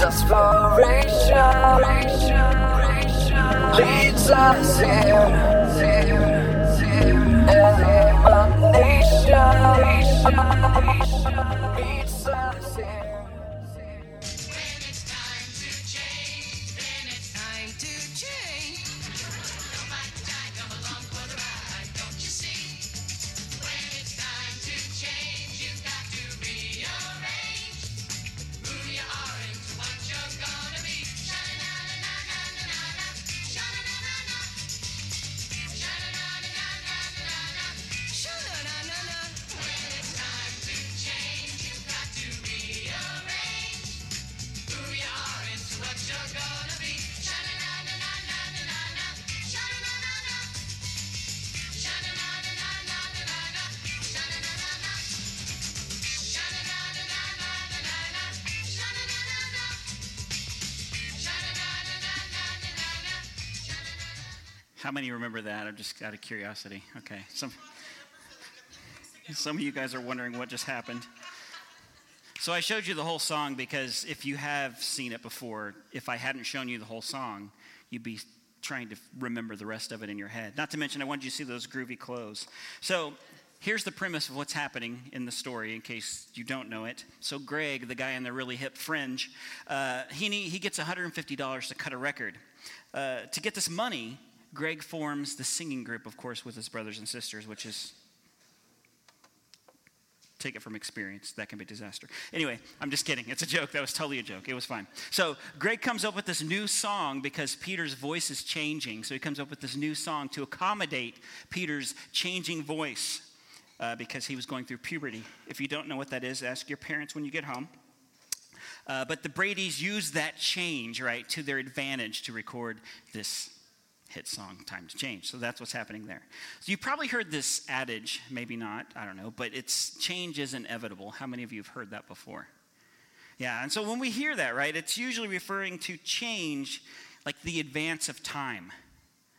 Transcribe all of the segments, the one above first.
desperation leads us here. Elimination How many remember that? I'm just out of curiosity. Okay. Some, some of you guys are wondering what just happened. So I showed you the whole song because if you have seen it before, if I hadn't shown you the whole song, you'd be trying to remember the rest of it in your head. Not to mention, I wanted you to see those groovy clothes. So here's the premise of what's happening in the story in case you don't know it. So Greg, the guy in the really hip fringe, uh, he, he gets $150 to cut a record. Uh, to get this money, Greg forms the singing group, of course, with his brothers and sisters, which is take it from experience. That can be a disaster. Anyway, I'm just kidding. It's a joke. That was totally a joke. It was fine. So Greg comes up with this new song because Peter's voice is changing. So he comes up with this new song to accommodate Peter's changing voice uh, because he was going through puberty. If you don't know what that is, ask your parents when you get home. Uh, but the Brady's used that change, right, to their advantage to record this hit song, Time to Change. So that's what's happening there. So you probably heard this adage, maybe not, I don't know, but it's change is inevitable. How many of you have heard that before? Yeah, and so when we hear that, right, it's usually referring to change like the advance of time.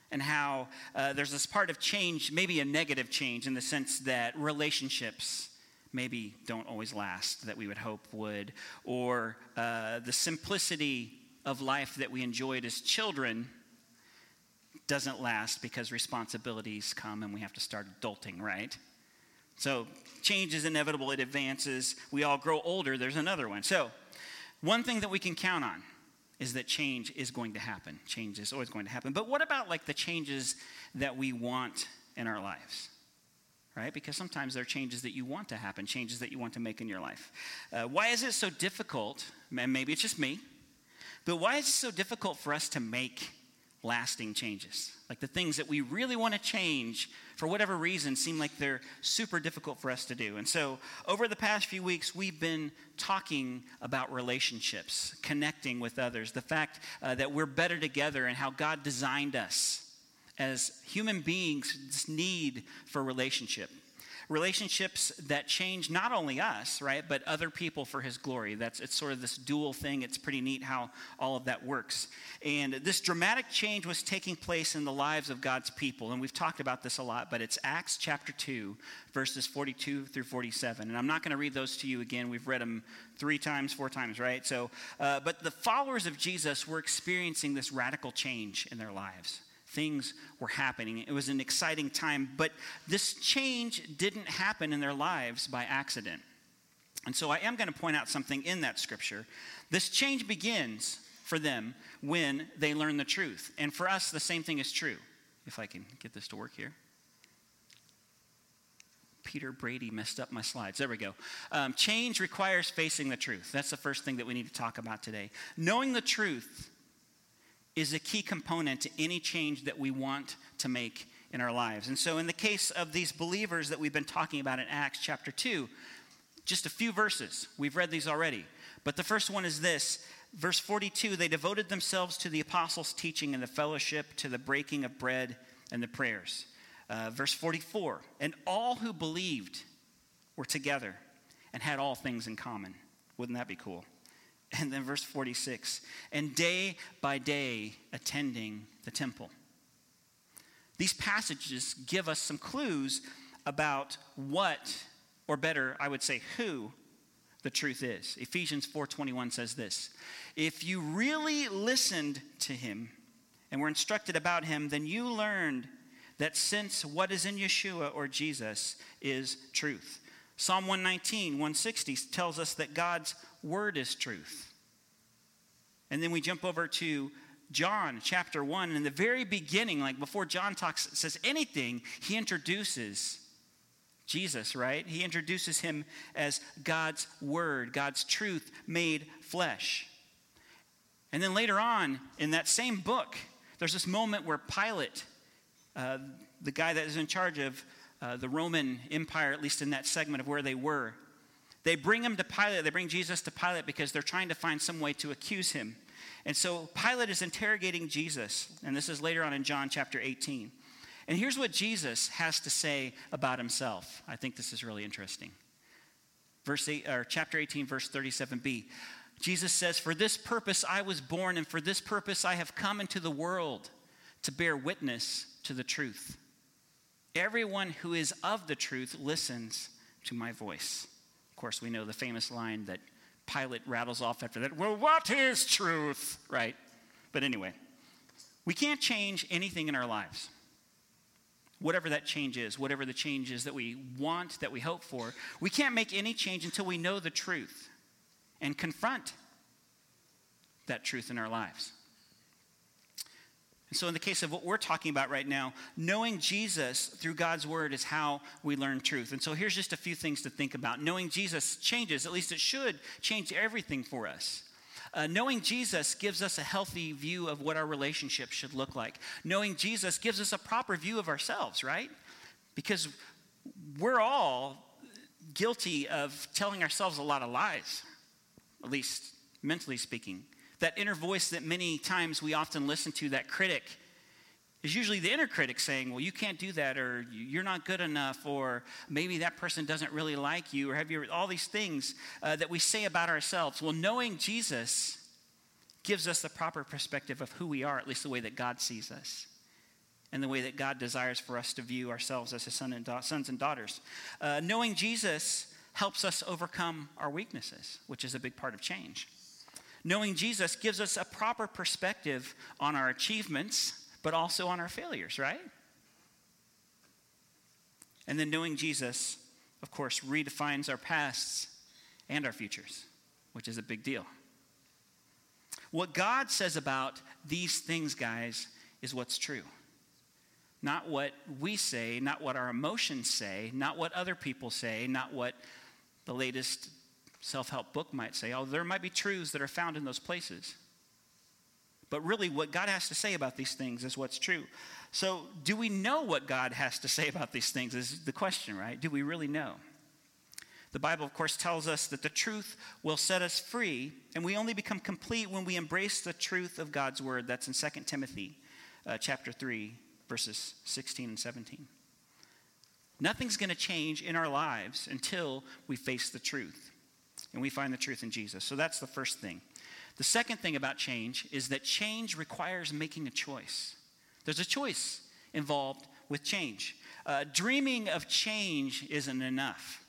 And how uh, there's this part of change, maybe a negative change, in the sense that relationships maybe don't always last that we would hope would, or uh, the simplicity of life that we enjoyed as children doesn't last because responsibilities come and we have to start adulting, right? So change is inevitable, it advances. We all grow older, there's another one. So, one thing that we can count on is that change is going to happen. Change is always going to happen. But what about like the changes that we want in our lives? Right? Because sometimes there are changes that you want to happen, changes that you want to make in your life. Uh, why is it so difficult? And maybe it's just me, but why is it so difficult for us to make lasting changes. Like the things that we really want to change for whatever reason seem like they're super difficult for us to do. And so, over the past few weeks, we've been talking about relationships, connecting with others, the fact uh, that we're better together, and how God designed us as human beings' this need for relationship relationships that change not only us, right, but other people for his glory. That's it's sort of this dual thing. It's pretty neat how all of that works. And this dramatic change was taking place in the lives of God's people. And we've talked about this a lot, but it's Acts chapter 2, verses 42 through 47. And I'm not going to read those to you again. We've read them three times, four times, right? So, uh, but the followers of Jesus were experiencing this radical change in their lives things were happening. It was an exciting time, but this change didn't happen in their lives by accident. And so I am going to point out something in that scripture. This change begins for them when they learn the truth. And for us, the same thing is true. If I can get this to work here. Peter Brady messed up my slides. There we go. Um, change requires facing the truth. That's the first thing that we need to talk about today. Knowing the truth is a key component to any change that we want to make in our lives. And so, in the case of these believers that we've been talking about in Acts chapter 2, just a few verses. We've read these already. But the first one is this verse 42 they devoted themselves to the apostles' teaching and the fellowship, to the breaking of bread and the prayers. Uh, verse 44 and all who believed were together and had all things in common. Wouldn't that be cool? And then verse 46 and day by day attending the temple. These passages give us some clues about what, or better, I would say who, the truth is. Ephesians 4:21 says this, "If you really listened to him and were instructed about him, then you learned that since what is in Yeshua or Jesus is truth." Psalm 119, 160 tells us that God's word is truth. And then we jump over to John chapter 1. And in the very beginning, like before John talks, says anything, he introduces Jesus, right? He introduces him as God's word, God's truth made flesh. And then later on in that same book, there's this moment where Pilate, uh, the guy that is in charge of uh, the Roman Empire, at least in that segment of where they were, they bring him to Pilate. They bring Jesus to Pilate because they're trying to find some way to accuse him. And so Pilate is interrogating Jesus, and this is later on in John chapter 18. And here's what Jesus has to say about himself. I think this is really interesting. Verse 8, or chapter 18, verse 37b. Jesus says, For this purpose I was born, and for this purpose I have come into the world to bear witness to the truth. Everyone who is of the truth listens to my voice. Of course, we know the famous line that Pilate rattles off after that. Well, what is truth? Right? But anyway, we can't change anything in our lives. Whatever that change is, whatever the change is that we want, that we hope for, we can't make any change until we know the truth and confront that truth in our lives. And so, in the case of what we're talking about right now, knowing Jesus through God's word is how we learn truth. And so, here's just a few things to think about. Knowing Jesus changes, at least it should change everything for us. Uh, knowing Jesus gives us a healthy view of what our relationship should look like. Knowing Jesus gives us a proper view of ourselves, right? Because we're all guilty of telling ourselves a lot of lies, at least mentally speaking that inner voice that many times we often listen to, that critic, is usually the inner critic saying, Well, you can't do that, or you're not good enough, or maybe that person doesn't really like you, or have you, all these things uh, that we say about ourselves. Well, knowing Jesus gives us the proper perspective of who we are, at least the way that God sees us, and the way that God desires for us to view ourselves as his son and da- sons and daughters. Uh, knowing Jesus helps us overcome our weaknesses, which is a big part of change. Knowing Jesus gives us a proper perspective on our achievements, but also on our failures, right? And then knowing Jesus, of course, redefines our pasts and our futures, which is a big deal. What God says about these things, guys, is what's true. Not what we say, not what our emotions say, not what other people say, not what the latest self help book might say, oh, there might be truths that are found in those places. But really, what God has to say about these things is what's true. So, do we know what God has to say about these things? Is the question, right? Do we really know? The Bible, of course, tells us that the truth will set us free, and we only become complete when we embrace the truth of God's word. That's in 2 Timothy uh, chapter 3, verses 16 and 17. Nothing's going to change in our lives until we face the truth and we find the truth in Jesus. So that's the first thing. The second thing about change is that change requires making a choice. There's a choice involved with change. Uh, dreaming of change isn't enough.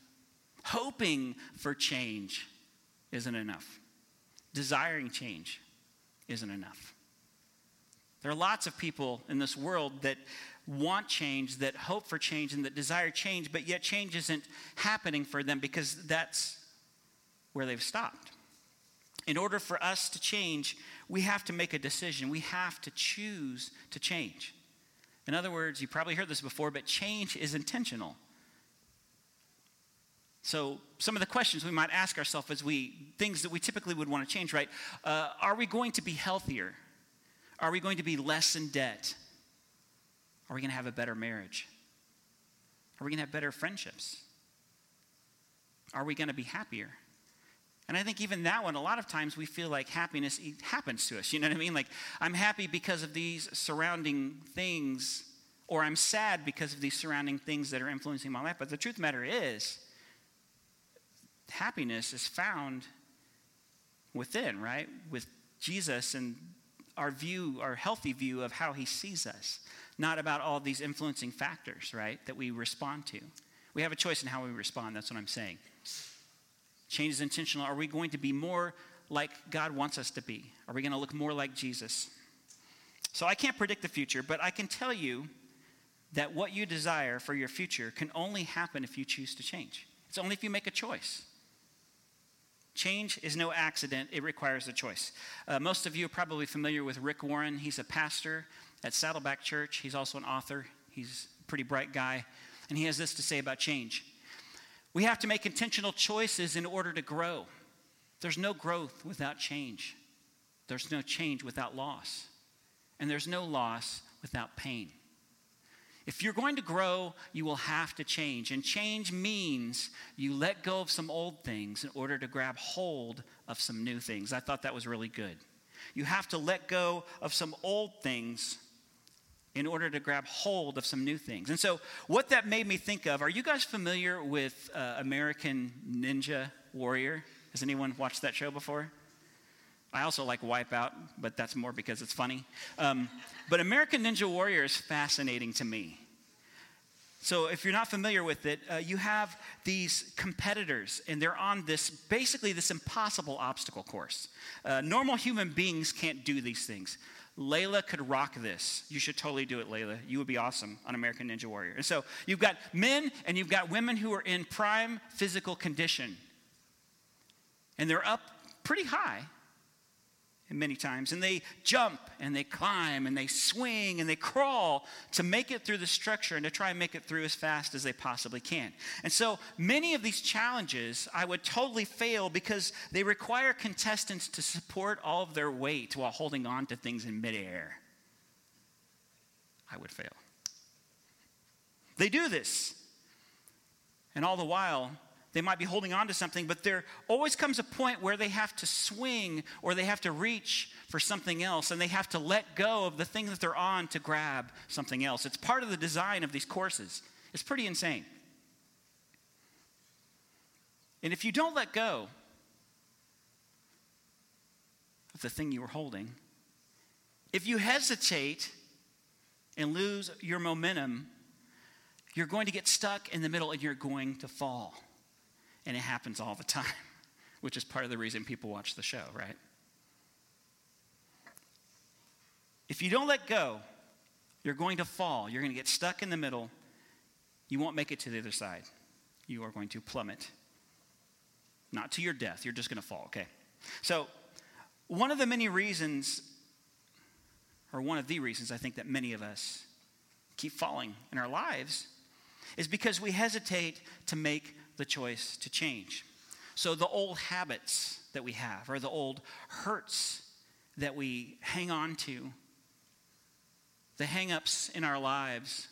Hoping for change isn't enough. Desiring change isn't enough. There are lots of people in this world that want change, that hope for change, and that desire change, but yet change isn't happening for them because that's where they've stopped. In order for us to change, we have to make a decision. We have to choose to change. In other words, you probably heard this before, but change is intentional. So, some of the questions we might ask ourselves as we, things that we typically would want to change, right? Uh, are we going to be healthier? Are we going to be less in debt? Are we going to have a better marriage? Are we going to have better friendships? Are we going to be happier? And I think even that one, a lot of times we feel like happiness happens to us. You know what I mean? Like, I'm happy because of these surrounding things, or I'm sad because of these surrounding things that are influencing my life. But the truth the matter is, happiness is found within, right? With Jesus and our view, our healthy view of how he sees us, not about all these influencing factors, right, that we respond to. We have a choice in how we respond. That's what I'm saying. Change is intentional. Are we going to be more like God wants us to be? Are we going to look more like Jesus? So I can't predict the future, but I can tell you that what you desire for your future can only happen if you choose to change. It's only if you make a choice. Change is no accident, it requires a choice. Uh, most of you are probably familiar with Rick Warren. He's a pastor at Saddleback Church, he's also an author. He's a pretty bright guy. And he has this to say about change We have to make intentional choices in order to grow. There's no growth without change, there's no change without loss, and there's no loss without pain. If you're going to grow, you will have to change. And change means you let go of some old things in order to grab hold of some new things. I thought that was really good. You have to let go of some old things in order to grab hold of some new things. And so, what that made me think of are you guys familiar with uh, American Ninja Warrior? Has anyone watched that show before? I also like Wipeout, but that's more because it's funny. Um, but American Ninja Warrior is fascinating to me. So, if you're not familiar with it, uh, you have these competitors, and they're on this basically this impossible obstacle course. Uh, normal human beings can't do these things. Layla could rock this. You should totally do it, Layla. You would be awesome on American Ninja Warrior. And so, you've got men and you've got women who are in prime physical condition, and they're up pretty high many times. And they jump and they climb and they swing and they crawl to make it through the structure and to try and make it through as fast as they possibly can. And so many of these challenges I would totally fail because they require contestants to support all of their weight while holding on to things in midair. I would fail. They do this. And all the while, they might be holding on to something, but there always comes a point where they have to swing or they have to reach for something else and they have to let go of the thing that they're on to grab something else. It's part of the design of these courses. It's pretty insane. And if you don't let go of the thing you were holding, if you hesitate and lose your momentum, you're going to get stuck in the middle and you're going to fall. And it happens all the time, which is part of the reason people watch the show, right? If you don't let go, you're going to fall. You're going to get stuck in the middle. You won't make it to the other side. You are going to plummet. Not to your death, you're just going to fall, okay? So, one of the many reasons, or one of the reasons I think that many of us keep falling in our lives, is because we hesitate to make the choice to change. So the old habits that we have, or the old hurts that we hang on to, the hang-ups in our lives,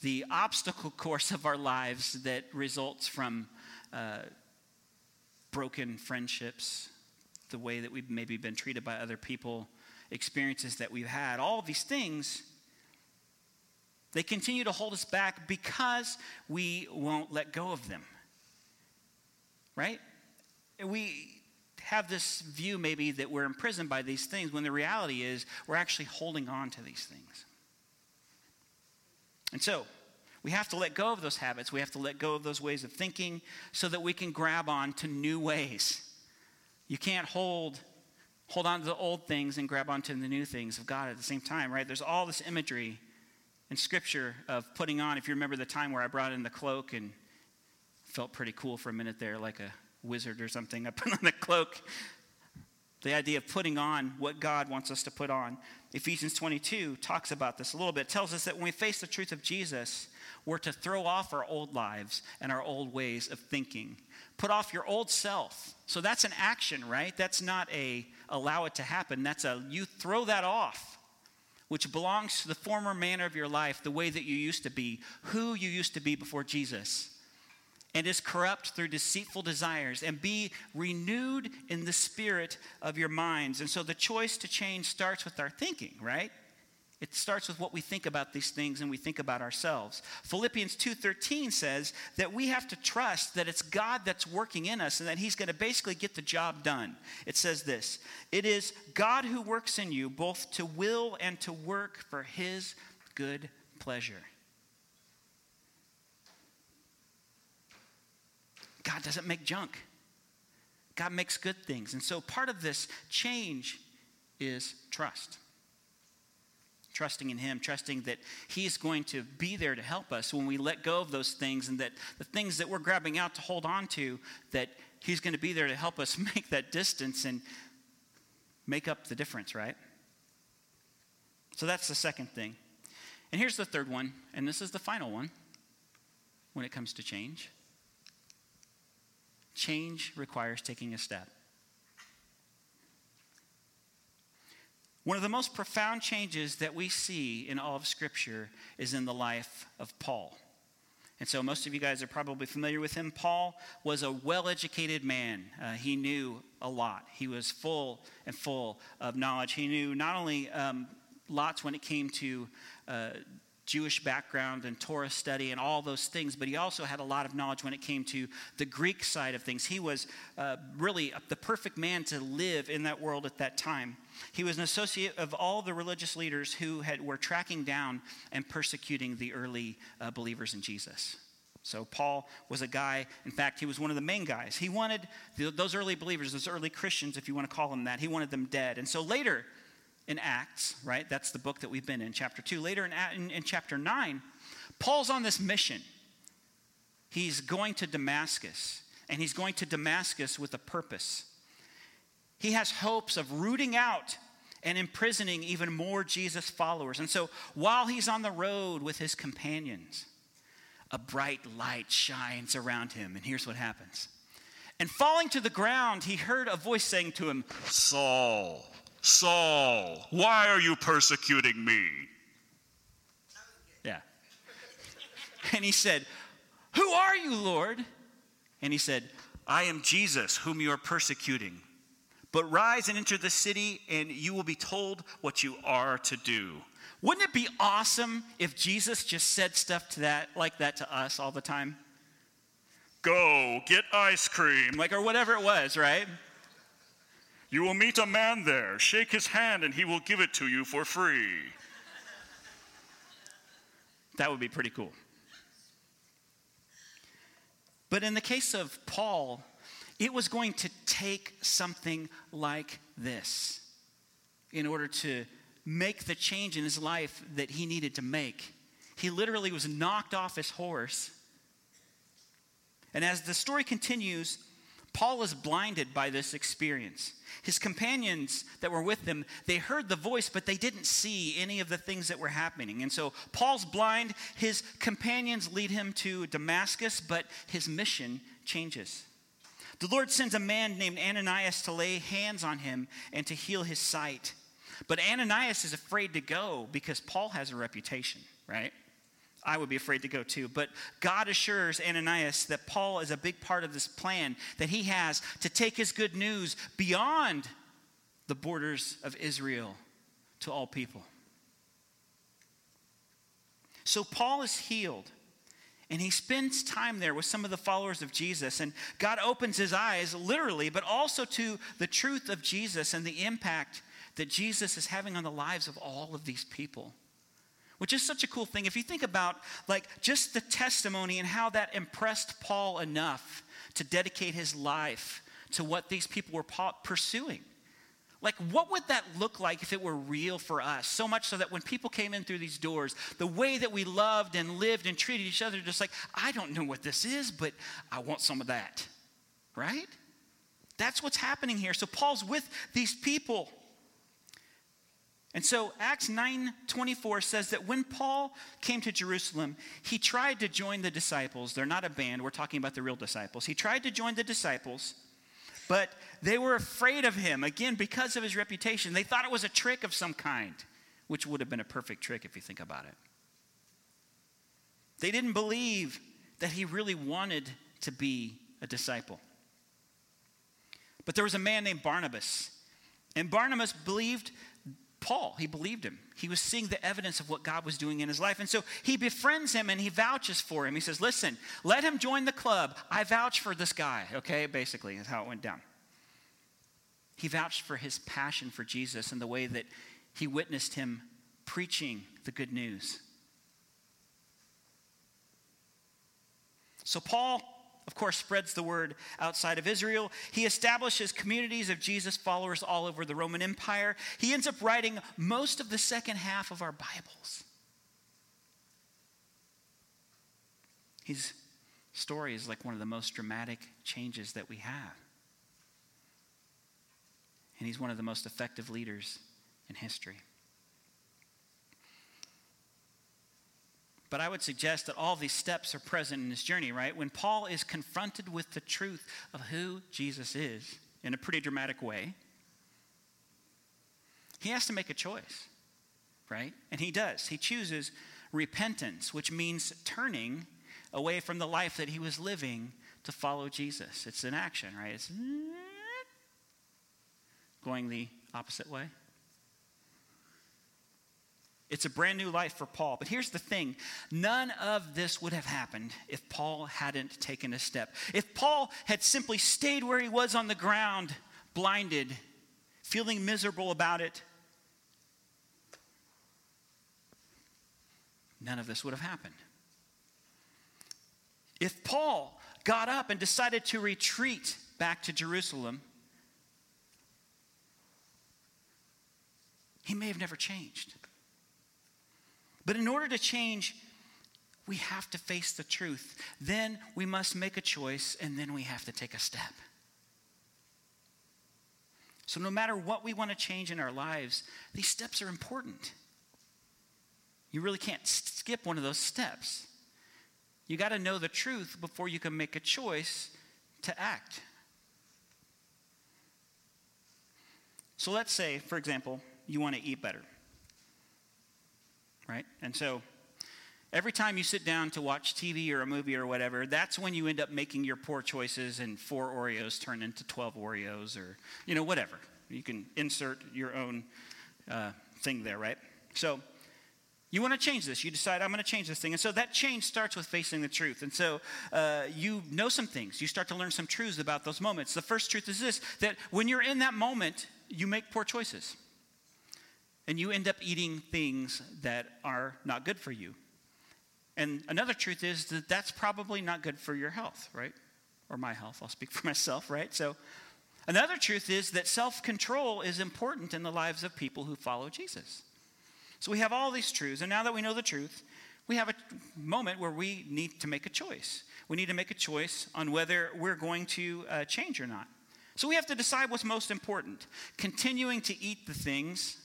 the obstacle course of our lives that results from uh, broken friendships, the way that we've maybe been treated by other people, experiences that we've had, all these things they continue to hold us back because we won't let go of them. Right? We have this view maybe that we're imprisoned by these things when the reality is we're actually holding on to these things. And so, we have to let go of those habits. We have to let go of those ways of thinking so that we can grab on to new ways. You can't hold hold on to the old things and grab onto the new things of God at the same time, right? There's all this imagery in scripture of putting on, if you remember the time where I brought in the cloak and felt pretty cool for a minute there, like a wizard or something. I put on the cloak. The idea of putting on what God wants us to put on. Ephesians 22 talks about this a little bit. It tells us that when we face the truth of Jesus, we're to throw off our old lives and our old ways of thinking. Put off your old self. So that's an action, right? That's not a allow it to happen. That's a you throw that off which belongs to the former manner of your life, the way that you used to be, who you used to be before Jesus, and is corrupt through deceitful desires, and be renewed in the spirit of your minds. And so the choice to change starts with our thinking, right? It starts with what we think about these things and we think about ourselves. Philippians 2:13 says that we have to trust that it's God that's working in us and that he's going to basically get the job done. It says this, it is God who works in you both to will and to work for his good pleasure. God doesn't make junk. God makes good things. And so part of this change is trust. Trusting in Him, trusting that He's going to be there to help us when we let go of those things and that the things that we're grabbing out to hold on to, that He's going to be there to help us make that distance and make up the difference, right? So that's the second thing. And here's the third one, and this is the final one when it comes to change. Change requires taking a step. One of the most profound changes that we see in all of Scripture is in the life of Paul. And so, most of you guys are probably familiar with him. Paul was a well educated man. Uh, he knew a lot. He was full and full of knowledge. He knew not only um, lots when it came to uh, Jewish background and Torah study and all those things, but he also had a lot of knowledge when it came to the Greek side of things. He was uh, really the perfect man to live in that world at that time. He was an associate of all the religious leaders who had, were tracking down and persecuting the early uh, believers in Jesus. So, Paul was a guy, in fact, he was one of the main guys. He wanted the, those early believers, those early Christians, if you want to call them that, he wanted them dead. And so later, in Acts, right? That's the book that we've been in, chapter 2. Later in, in, in chapter 9, Paul's on this mission. He's going to Damascus, and he's going to Damascus with a purpose. He has hopes of rooting out and imprisoning even more Jesus followers. And so while he's on the road with his companions, a bright light shines around him. And here's what happens. And falling to the ground, he heard a voice saying to him, Saul, Saul, why are you persecuting me? Yeah. And he said, Who are you, Lord? And he said, I am Jesus, whom you are persecuting. But rise and enter the city, and you will be told what you are to do. Wouldn't it be awesome if Jesus just said stuff to that like that to us all the time? Go, get ice cream. Like, or whatever it was, right? You will meet a man there. Shake his hand, and he will give it to you for free. That would be pretty cool. But in the case of Paul, it was going to take something like this in order to make the change in his life that he needed to make. He literally was knocked off his horse. And as the story continues, Paul is blinded by this experience. His companions that were with him, they heard the voice, but they didn't see any of the things that were happening. And so Paul's blind. His companions lead him to Damascus, but his mission changes. The Lord sends a man named Ananias to lay hands on him and to heal his sight. But Ananias is afraid to go because Paul has a reputation, right? I would be afraid to go to. But God assures Ananias that Paul is a big part of this plan that he has to take his good news beyond the borders of Israel to all people. So Paul is healed. And he spends time there with some of the followers of Jesus. And God opens his eyes, literally, but also to the truth of Jesus and the impact that Jesus is having on the lives of all of these people which is such a cool thing. If you think about like just the testimony and how that impressed Paul enough to dedicate his life to what these people were pursuing. Like, what would that look like if it were real for us? So much so that when people came in through these doors, the way that we loved and lived and treated each other, just like, I don't know what this is, but I want some of that. Right? That's what's happening here. So, Paul's with these people. And so Acts 9:24 says that when Paul came to Jerusalem, he tried to join the disciples. They're not a band, we're talking about the real disciples. He tried to join the disciples, but they were afraid of him again because of his reputation. They thought it was a trick of some kind, which would have been a perfect trick if you think about it. They didn't believe that he really wanted to be a disciple. But there was a man named Barnabas. And Barnabas believed Paul. He believed him. He was seeing the evidence of what God was doing in his life. And so he befriends him and he vouches for him. He says, Listen, let him join the club. I vouch for this guy, okay? Basically, is how it went down. He vouched for his passion for Jesus and the way that he witnessed him preaching the good news. So Paul of course, spreads the word outside of Israel. He establishes communities of Jesus followers all over the Roman Empire. He ends up writing most of the second half of our Bibles. His story is like one of the most dramatic changes that we have. And he's one of the most effective leaders in history. But I would suggest that all these steps are present in this journey, right? When Paul is confronted with the truth of who Jesus is in a pretty dramatic way, he has to make a choice, right? And he does. He chooses repentance, which means turning away from the life that he was living to follow Jesus. It's an action, right? It's going the opposite way. It's a brand new life for Paul. But here's the thing none of this would have happened if Paul hadn't taken a step. If Paul had simply stayed where he was on the ground, blinded, feeling miserable about it, none of this would have happened. If Paul got up and decided to retreat back to Jerusalem, he may have never changed. But in order to change, we have to face the truth. Then we must make a choice, and then we have to take a step. So, no matter what we want to change in our lives, these steps are important. You really can't skip one of those steps. You got to know the truth before you can make a choice to act. So, let's say, for example, you want to eat better right? And so every time you sit down to watch TV or a movie or whatever, that's when you end up making your poor choices and four Oreos turn into 12 Oreos or, you know, whatever. You can insert your own uh, thing there, right? So you want to change this. You decide, I'm going to change this thing. And so that change starts with facing the truth. And so uh, you know some things. You start to learn some truths about those moments. The first truth is this that when you're in that moment, you make poor choices and you end up eating things that are not good for you. And another truth is that that's probably not good for your health, right? Or my health. I'll speak for myself, right? So, another truth is that self control is important in the lives of people who follow Jesus. So, we have all these truths, and now that we know the truth, we have a moment where we need to make a choice. We need to make a choice on whether we're going to uh, change or not. So, we have to decide what's most important continuing to eat the things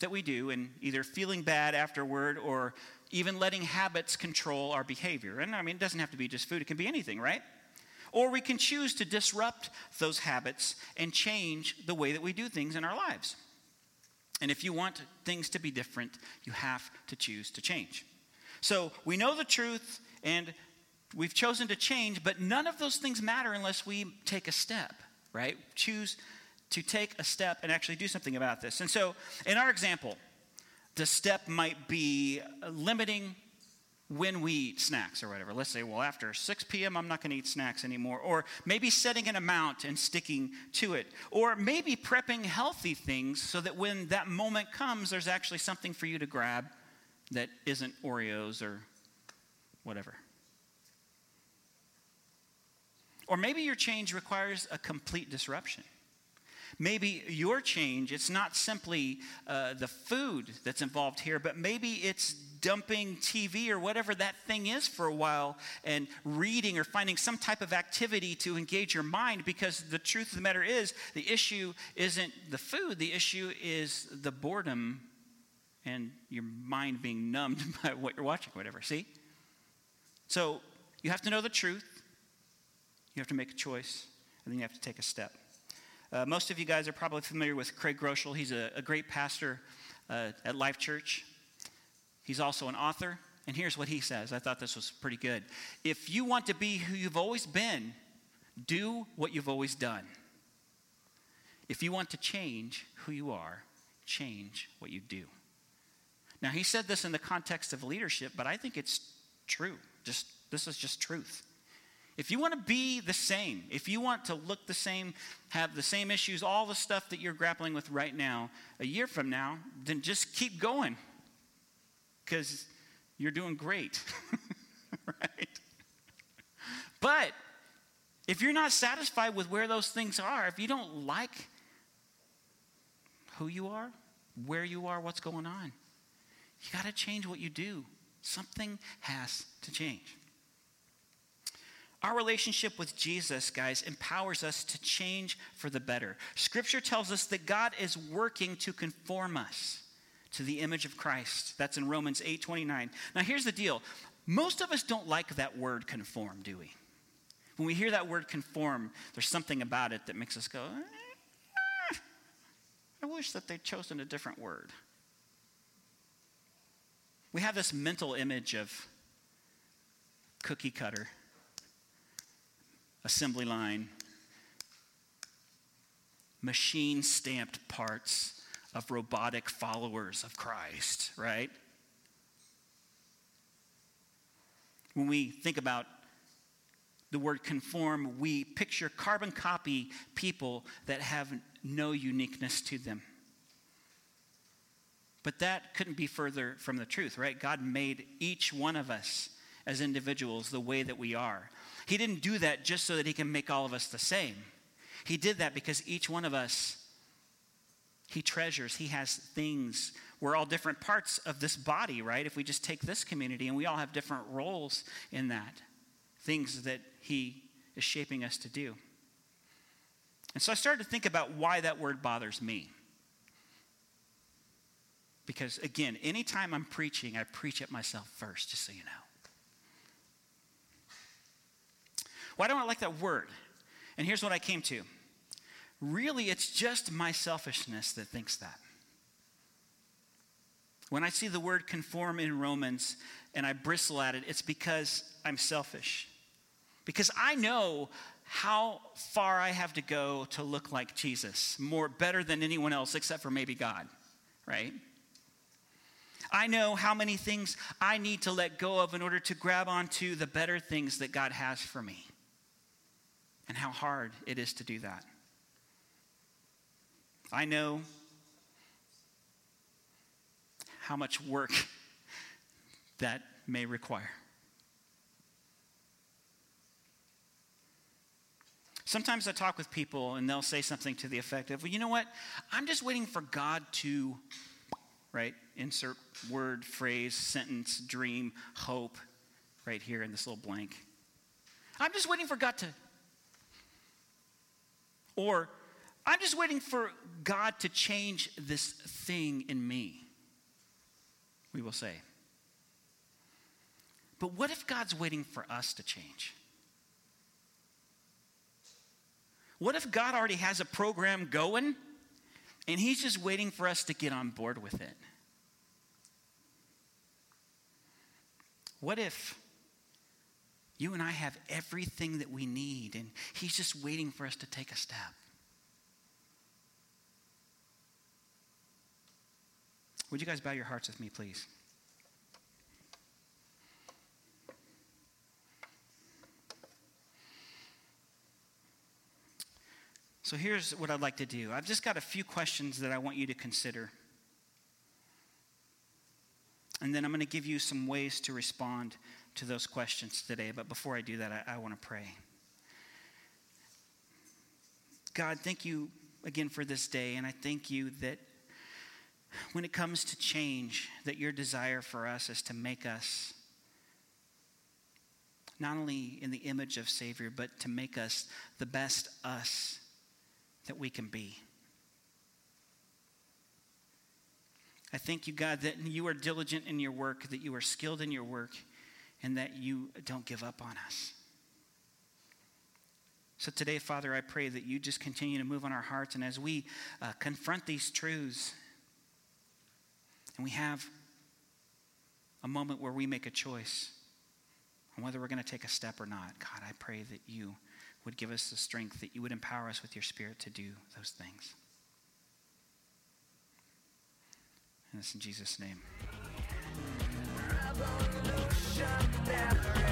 that we do and either feeling bad afterward or even letting habits control our behavior. And I mean, it doesn't have to be just food, it can be anything, right? Or we can choose to disrupt those habits and change the way that we do things in our lives. And if you want things to be different, you have to choose to change. So we know the truth and we've chosen to change, but none of those things matter unless we take a step, right? Choose to take a step and actually do something about this. And so, in our example, the step might be limiting when we eat snacks or whatever. Let's say, well, after 6 p.m., I'm not going to eat snacks anymore. Or maybe setting an amount and sticking to it. Or maybe prepping healthy things so that when that moment comes, there's actually something for you to grab that isn't Oreos or whatever. Or maybe your change requires a complete disruption. Maybe your change, it's not simply uh, the food that's involved here, but maybe it's dumping TV or whatever that thing is for a while and reading or finding some type of activity to engage your mind because the truth of the matter is the issue isn't the food, the issue is the boredom and your mind being numbed by what you're watching, whatever. See? So you have to know the truth, you have to make a choice, and then you have to take a step. Uh, most of you guys are probably familiar with Craig Groeschel. He's a, a great pastor uh, at Life Church. He's also an author. And here's what he says. I thought this was pretty good. If you want to be who you've always been, do what you've always done. If you want to change who you are, change what you do. Now, he said this in the context of leadership, but I think it's true. Just this is just truth. If you want to be the same, if you want to look the same, have the same issues, all the stuff that you're grappling with right now, a year from now, then just keep going because you're doing great, right? But if you're not satisfied with where those things are, if you don't like who you are, where you are, what's going on, you got to change what you do. Something has to change. Our relationship with Jesus, guys, empowers us to change for the better. Scripture tells us that God is working to conform us to the image of Christ. That's in Romans 8:29. Now here's the deal. Most of us don't like that word conform, do we? When we hear that word conform, there's something about it that makes us go, eh, I wish that they'd chosen a different word. We have this mental image of cookie cutter, assembly line, machine stamped parts of robotic followers of Christ, right? When we think about the word conform, we picture carbon copy people that have no uniqueness to them. But that couldn't be further from the truth, right? God made each one of us as individuals the way that we are. He didn't do that just so that He can make all of us the same. He did that because each one of us, He treasures, He has things. We're all different parts of this body, right? If we just take this community and we all have different roles in that, things that He is shaping us to do. And so I started to think about why that word bothers me. Because again, anytime I'm preaching, I preach at myself first, just so you know. Why don't I like that word? And here's what I came to. Really, it's just my selfishness that thinks that. When I see the word conform in Romans and I bristle at it, it's because I'm selfish. Because I know how far I have to go to look like Jesus, more better than anyone else except for maybe God, right? I know how many things I need to let go of in order to grab onto the better things that God has for me, and how hard it is to do that. I know how much work that may require. Sometimes I talk with people and they'll say something to the effect of, well, you know what? I'm just waiting for God to right? Insert word, phrase, sentence, dream, hope, right here in this little blank. I'm just waiting for God to. Or, I'm just waiting for God to change this thing in me, we will say. But what if God's waiting for us to change? What if God already has a program going and he's just waiting for us to get on board with it. What if you and I have everything that we need and he's just waiting for us to take a step? Would you guys bow your hearts with me, please? So here's what I'd like to do I've just got a few questions that I want you to consider. And then I'm going to give you some ways to respond to those questions today. But before I do that, I, I want to pray. God, thank you again for this day. And I thank you that when it comes to change, that your desire for us is to make us not only in the image of Savior, but to make us the best us that we can be. I thank you, God, that you are diligent in your work, that you are skilled in your work, and that you don't give up on us. So today, Father, I pray that you just continue to move on our hearts, and as we uh, confront these truths, and we have a moment where we make a choice on whether we're going to take a step or not, God, I pray that you would give us the strength, that you would empower us with your Spirit to do those things. And it's in Jesus' name. Revolution never.